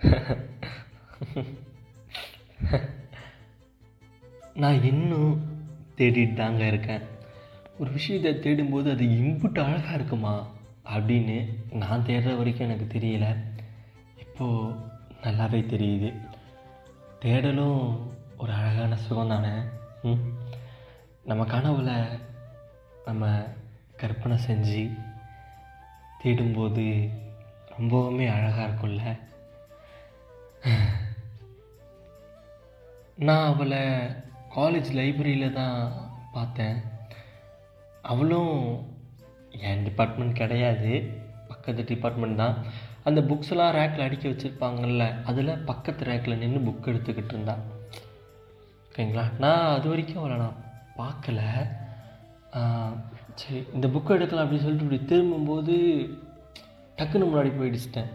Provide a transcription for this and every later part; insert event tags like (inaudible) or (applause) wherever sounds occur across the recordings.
(laughs) நான் இன்னும் தேடிட்டு தாங்க இருக்கேன். ஒரு விஷயத்தை தேடும்போது அது இம்புட்டு அழகாக இருக்குமா அப்படின்னு நான் தேடுற வரைக்கும் எனக்கு தெரியல. இப்போது நல்லாவே தெரியுது. தேடலும் ஒரு அழகான சுகம் தானே? நம்ம கனவுல நம்ம கற்பனை செஞ்சு தேடும்போது ரொம்பவுமே அழகாக இருக்கும்ல. நான் அவளை காலேஜ் லைப்ரரியில் தான் பார்த்தேன். அவளும் என் டிபார்ட்மெண்ட் கிடையாது. பக்கத்து டிபார்ட்மெண்ட் தான். அந்த புக்ஸ்லாம் ரேக்கில் அடிக்க வச்சுருப்பாங்கல்ல அதில் பக்கத்து ரேக்கில் நின்று புக் எடுத்துக்கிட்டு இருந்தாள் ஓகேங்களா நான் அது வரைக்கும் அவளை நான் பார்க்கல. சரி இந்த புக் எடுக்கலாம் அப்படின்னு சொல்லிட்டு இப்படி திரும்பும்போது டக்குன்னு முன்னாடி போயிடுச்சிட்டேன்.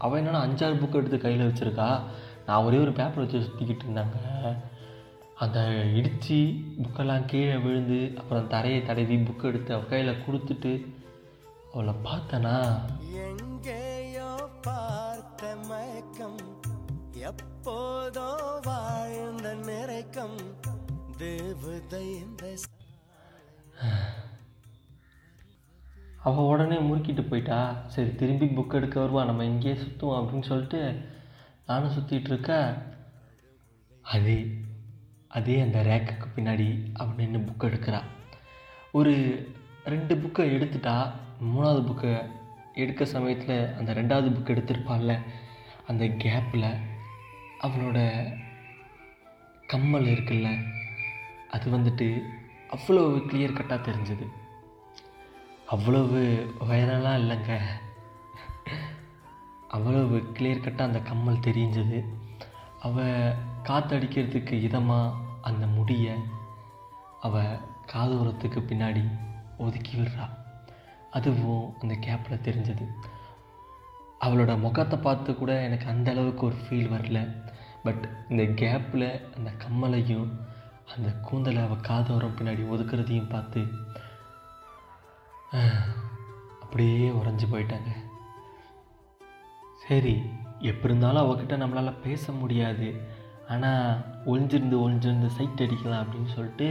அவள் என்னன்னா அஞ்சாறு புக்கு எடுத்து கையில் வச்சுருக்கா? நான் ஒரே ஒரு பேப்பர் வச்சு சுற்றிக்கிட்டு இருந்தாங்க. அந்த இடித்து புக்கெல்லாம் கீழே விழுந்து அப்புறம் தரையை தடவி புக்கு எடுத்து அவள் கையில் கொடுத்துட்டு அவளை பார்த்தனா? எங்கேயோ பார்த்த மயக்கம் எப்போதோ வாழ்ந்த நிறைக்கம் தேவதை இந்த அவள் உடனே முறுக்கிட்டு போயிட்டா. சரி திரும்பி புக் எடுக்க வருவா நம்ம இங்கேயே சுற்றுவோம் அப்படின்னு சொல்லிட்டு நானும் சுற்றிட்டு இருக்க. அதே அதே அந்த ரேக்குக்கு பின்னாடி அவன் நின்று புக் எடுக்கிறா. ஒரு ரெண்டு புக்கை எடுத்துட்டா மூணாவது புக்கை எடுக்க சமயத்தில் அந்த ரெண்டாவது புக் எடுத்திருப்பாள்ல அந்த கேப்பில் அவளோட கம்மல் இருக்குல்ல அது வந்துட்டு அவ்வளோ கிளியர் கட்டாக தெரிஞ்சது. அவ்வளவு வைரலாக இல்லைங்க. அவ்வளவு கிளியர் கட்டாக அந்த கம்மல் தெரிஞ்சது. அவள் காற்றடிக்கிறதுக்கு இதமாக அந்த முடியை அவள் காதோரத்துக்கு பின்னாடி ஒதுக்கி விடுறா. அதுவும் அந்த கேப்பில் தெரிஞ்சது. அவளோட முகத்தை பார்த்து கூட எனக்கு அந்த அளவுக்கு ஒரு ஃபீல் வரல. பட் இந்த கேப்பில் அந்த கம்மலையும் அந்த கூந்தலை அவள் காதோரம் பின்னாடி ஒதுக்குறதையும் பார்த்து அப்படியே உறைஞ்சி போயிட்டாங்க. சரி எப்படி இருந்தாலும் அவகிட்ட நம்மளால் பேச முடியாது. ஆனால் ஒழிஞ்சிருந்து ஒளிஞ்சிருந்து சைட் அடிக்கலாம் அப்படின்னு சொல்லிட்டு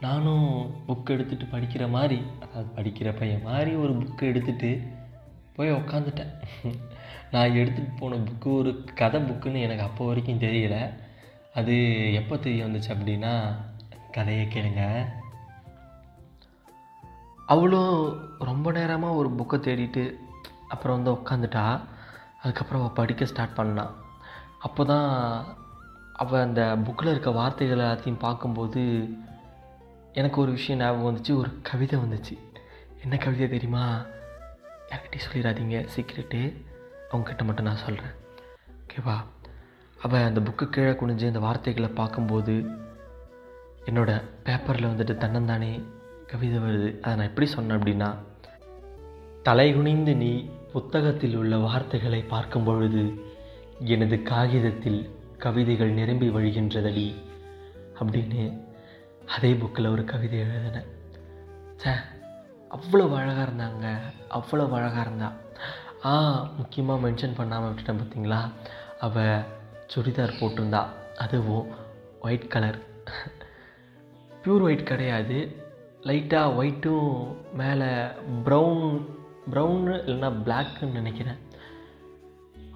நானும் புக் எடுத்துகிட்டு படிக்கிற மாதிரி அதாவது படிக்கிற பையன் மாதிரி ஒரு புக்கு எடுத்துகிட்டு போய் உக்காந்துட்டேன். நான் எடுத்துகிட்டு போன புக்கு ஒரு கதை புக்குன்னு எனக்கு அப்போ வரைக்கும் தெரியலை. அது எப்போ தெரிய வந்துச்சு அப்படின்னா கதையை கேளுங்கள் அவளும் ரொம்ப நேரமாக ஒரு புக்கை தேடிட்டு அப்புறம் வந்து உட்காந்துட்டா அதுக்கப்புறம் அவள் படிக்க ஸ்டார்ட் பண்ணான் அப்போ தான் அவள் அந்த புக்கில் இருக்க வார்த்தைகள் எல்லாத்தையும் பார்க்கும்போது எனக்கு ஒரு விஷயம் ஞாபகம் வந்துச்சு ஒரு கவிதை வந்துச்சு. என்ன கவிதை தெரியுமா? யார்கிட்டயும் சொல்லிடாதீங்க சீக்ரெட்டு அவங்கக்கிட்ட மட்டும் நான் சொல்கிறேன் ஓகேவா அவள் அந்த புக்கு கீழே குனிஞ்சு அந்த வார்த்தைகளை பார்க்கும்போது என்னோட பேப்பரில் வந்துட்டு தன்னந்தானே கவிதை வருது. அதை நான் எப்படி சொன்னேன் அப்படின்னா தலைகுனிந்து நீ புத்தகத்தில் உள்ள வார்த்தைகளை பார்க்கும் பொழுது எனது காகிதத்தில் கவிதைகள் நிரம்பி வழிகின்றதடி அப்படின்னு அதே புக்கில் ஒரு கவிதை எழுதினேன். சே அவ்வளோ அழகாக இருந்தாங்க அவ்வளோ அழகாக இருந்தா. ஆ முக்கியமாக மென்ஷன் பண்ணாமல் விட்டுட்டேன் பார்த்தீங்களா? அவள் சுடிதார் போட்டிருந்தா. அதுவும் ஒயிட் கலர் ப்யூர் ஒயிட் கிடையாது. லைட்டாக ஒயிட்டும் மேலே ப்ரௌன் ப்ரௌனு இல்லைன்னா பிளாக்குன்னு நினைக்கிறேன்.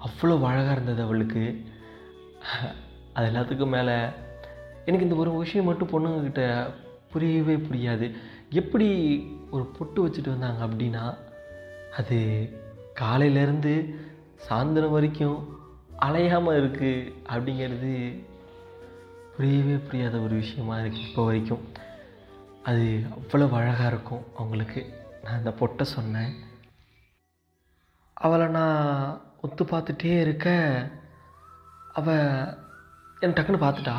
அவ்வளோ அழகாக இருந்தது அவளுக்கு. அது எல்லாத்துக்கும் மேலே எனக்கு இந்த ஒரு விஷயம் மட்டும் பொண்ணுங்கக்கிட்ட புரியவே புரியாது. எப்படி ஒரு பொட்டு வச்சுட்டு வந்தாங்க அப்படின்னா அது காலையிலேருந்து சாயந்தரம் வரைக்கும் அலையாமல் இருக்குது அப்படிங்கிறது புரியவே புரியாத ஒரு விஷயமா இருக்குது இப்போ வரைக்கும். அது அவ்வளோ அழகாக இருக்கும் அவங்களுக்கு. நான் அந்த பொட்டை சொன்னேன். அவளை நான் ஒத்து பார்த்துட்டே இருக்க அவள் என்னை டக்குன்னு பார்த்துட்டா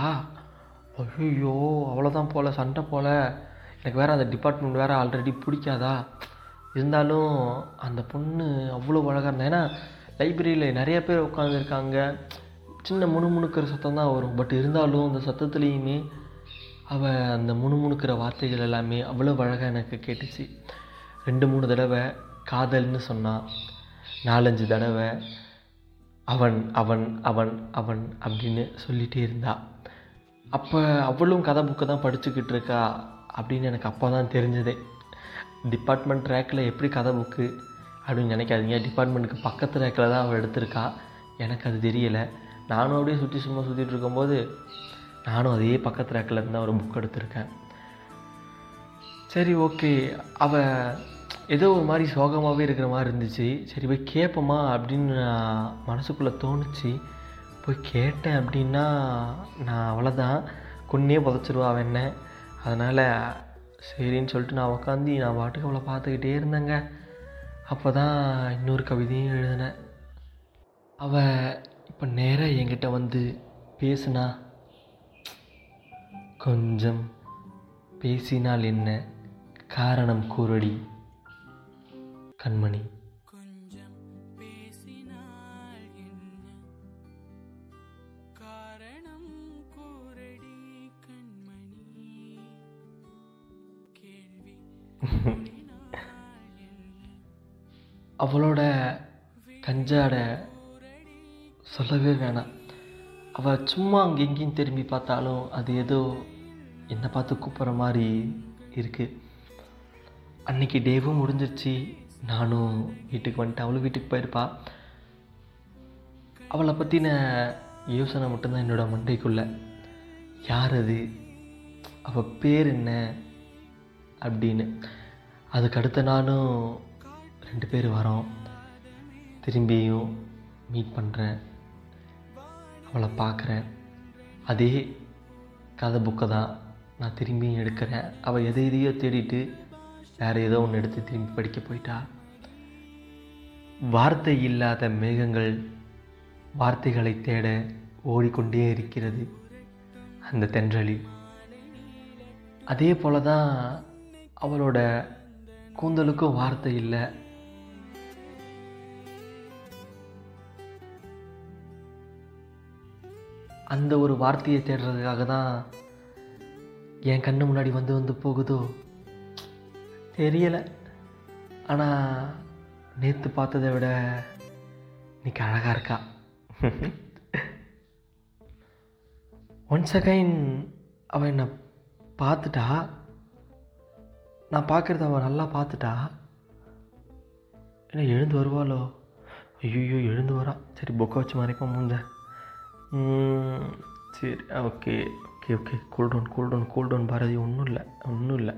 ஐயோ அவ்வளோதான் போல் சண்டை போல். எனக்கு வேறு அந்த டிபார்ட்மெண்ட் வேறு ஆல்ரெடி பிடிக்காதா? இருந்தாலும் அந்த பொண்ணு அவ்வளோ அழகாக இருந்தா ஏன்னா லைப்ரரியில் நிறைய பேர் உட்காந்துருக்காங்க சின்ன முணுமுணுக்கிற சத்தம் தான் வரும். பட் இருந்தாலும் அந்த சத்தத்துலேயுமே அவள் அந்த முணுமுணுக்கிற வார்த்தைகள் எல்லாமே அவ்வளோ அழகாக எனக்கு கேட்டுச்சு. ரெண்டு மூணு தடவை காதல்னு சொன்னான் நாலஞ்சு தடவை அவன் அவன் அவன் அவன் அப்படின்னு சொல்லிகிட்டே இருந்தா. அப்போ அவளும் கதை புக்கை தான் படிச்சுக்கிட்டு இருக்கா அப்படின்னு எனக்கு அப்போ தான் தெரிஞ்சதே. டிபார்ட்மெண்ட் ரேக்கில் எப்படி கதை புக்கு அப்படின்னு நினைக்காதீங்க. டிபார்ட்மெண்ட்டுக்கு பக்கத்து ரேக்கில் தான் அவள் எடுத்திருக்கா. எனக்கு அது தெரியலை. நானும் அப்படியே சுற்றி சும்மா சுற்றிட்டு இருக்கும்போது நானும் அதே பக்கத்து ரேக்கில் தான் ஒரு புக் எடுத்திருக்கேன். சரி ஓகே அவள் ஏதோ ஒரு மாதிரி சோகமாகவே இருக்கிற மாதிரி இருந்துச்சு. சரி போய் கேட்போமா அப்படின்னு நான் மனசுக்குள்ளே தோணுச்சு. போய் கேட்டேன் அப்படின்னா நான் அவ்வளோதான் கொன்னே புதைச்சிருவா அவன் என்ன. அதனால் சரின்னு சொல்லிட்டு நான் உக்காந்து நான் பாட்டுக்கு அவளை பார்த்துக்கிட்டே இருந்தேங்க. அப்போ தான் இன்னொரு கவிதையும் எழுதினேன். அவள் இப்போ நேராக என்கிட்ட வந்து பேசுனா கொஞ்சம் பேசினால் என்ன காரணம் கூறடி கண்மணி. கொஞ்சம் பேசினால் என்ன காரணம் கூறடி கண்மணி. கேள்வி அவளோட கஞ்சாட சொல்லவே வேணாம். அவள் சும்மா அங்கே எங்கேயும் திரும்பி பார்த்தாலும் அது ஏதோ என்னை பார்த்து கூப்பிட்ற மாதிரி இருக்குது அன்னைக்கு டேவும் முடிஞ்சிருச்சு. நானும் வீட்டுக்கு வந்துட்டு அவளும் வீட்டுக்கு போயிருப்பா. அவளை பற்றின யோசனை மட்டும்தான் என்னோடய மண்டைக்குள்ள. யார் அது? அவள் பேர் என்ன? அப்படின்னு. அதுக்கு அடுத்த ரெண்டு பேர் வரோம். திரும்பியும் மீட் பண்ணுறேன் அவளை பார்க்குறேன். அதே கதை புக்கை தான் நான் திரும்பியும் எடுக்கிறேன். அவள் எதை எதையோ தேடிட்டு வேறு ஏதோ ஒன்று எடுத்து திரும்பி படிக்க போயிட்டா. வார்த்தை இல்லாத மேகங்கள் வார்த்தைகளை தேட ஓடிக்கொண்டே இருக்கிறது அந்த தென்றலில். அதே போல தான் அவளோட கூந்தலுக்கும் வார்த்தை இல்லை. அந்த ஒரு வார்த்தையை தேடுறதுக்காக தான் என் கண்ணு முன்னாடி வந்து வந்து போகுதோ? தெரியலை. ஆனால் நேற்று பார்த்ததை விட இன்னைக்கு அழகாக இருக்கா? ஒன்ஸ் அகைன் அவள் என்னை பார்த்துட்டா. நான் பார்க்குறத அவள் நல்லா பார்த்துட்டா. என்ன எழுந்து வருவாளோ? ஐயோ எழுந்து வரா. சரி பொக்கை வச்சு மறைப்போம் மூஞ்ச. சரி okay okay okay. Cooldown cooldown cooldown Bharathi. ஒன்றும் இல்லை ஒன்றும் இல்லை.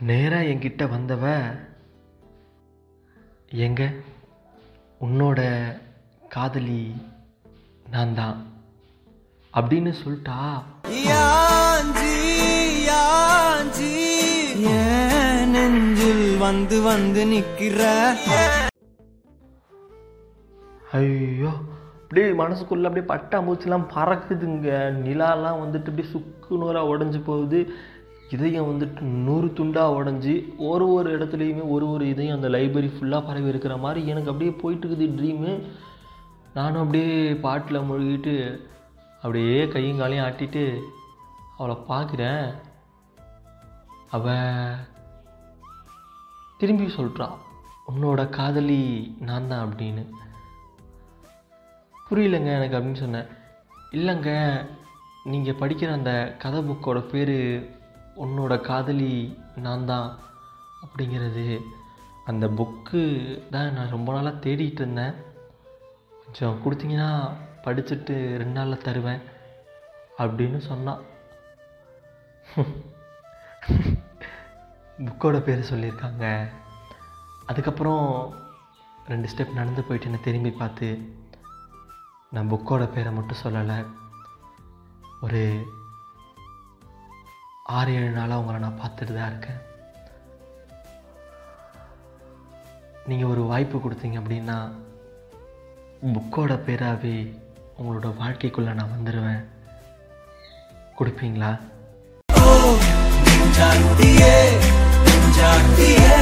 நேராக என்கிட்ட வந்தவ எங்க? உன்னோட காதலி நான் தான் அப்படின்னு சொல்லிட்டா? யாஞ்சி யாஞ்சி ஏன் நெஞ்சில் வந்து வந்து நிக்கிற. ஐயோ. அப்படியே மனசுக்குள்ளே அப்படியே பட்டாம்பூச்சிலாம் பறக்குதுங்க. நிலாலாம் வந்துட்டு அப்படியே சுக்கு நூறாக உடஞ்சி போகுது. இதயம் வந்துட்டு நூறு துண்டாக உடஞ்சி ஒரு ஒரு இடத்துலையுமே ஒரு ஒரு இதயம் அந்த லைப்ரரி ஃபுல்லாக பரவி இருக்கிற மாதிரி எனக்கு அப்படியே போயிட்டுருக்குது ட்ரீமு நானும் அப்படியே பாட்டில் மூழ்கிட்டு அப்படியே கையும் காலையும் ஆட்டிட்டு அவளை பார்க்குறேன். அவ திரும்பி சொல்கிறா உன்னோட காதலி நான் தான் அப்படின்னு. புரியலங்க எனக்கு அப்படின்னு சொன்னேன். இல்லைங்க நீங்கள் படிக்கிற அந்த கதை புக்கோட பேர் உன்னோட காதலி நான் தான் அப்படிங்கிறது. அந்த புக்கு தான் நான் ரொம்ப நாளாக தேடிட்டு இருந்தேன். கொஞ்சம் கொடுத்தீங்கன்னா படிச்சுட்டு ரெண்டு நாளில் தருவேன் அப்படின்னு சொன்னான். புக்கோட பேர் சொல்லியிருக்காங்க. அதுக்கப்புறம் ரெண்டு ஸ்டெப் நடந்து போயிட்டு என்னை திரும்பி பார்த்து நான் புக்கோட பேரை மட்டும் சொல்லலை. ஒரு ஆறு ஏழு நாளாக உங்களை நான் பார்த்துட்டு தான் இருக்கேன். நீங்கள் ஒரு வாய்ப்பு கொடுத்தீங்க அப்படின்னா புக்கோட பேராகவே உங்களோட வாழ்க்கைக்குள்ளே நான் வந்துடுவேன் கொடுப்பீங்களா? நெஞ்சாண்டியே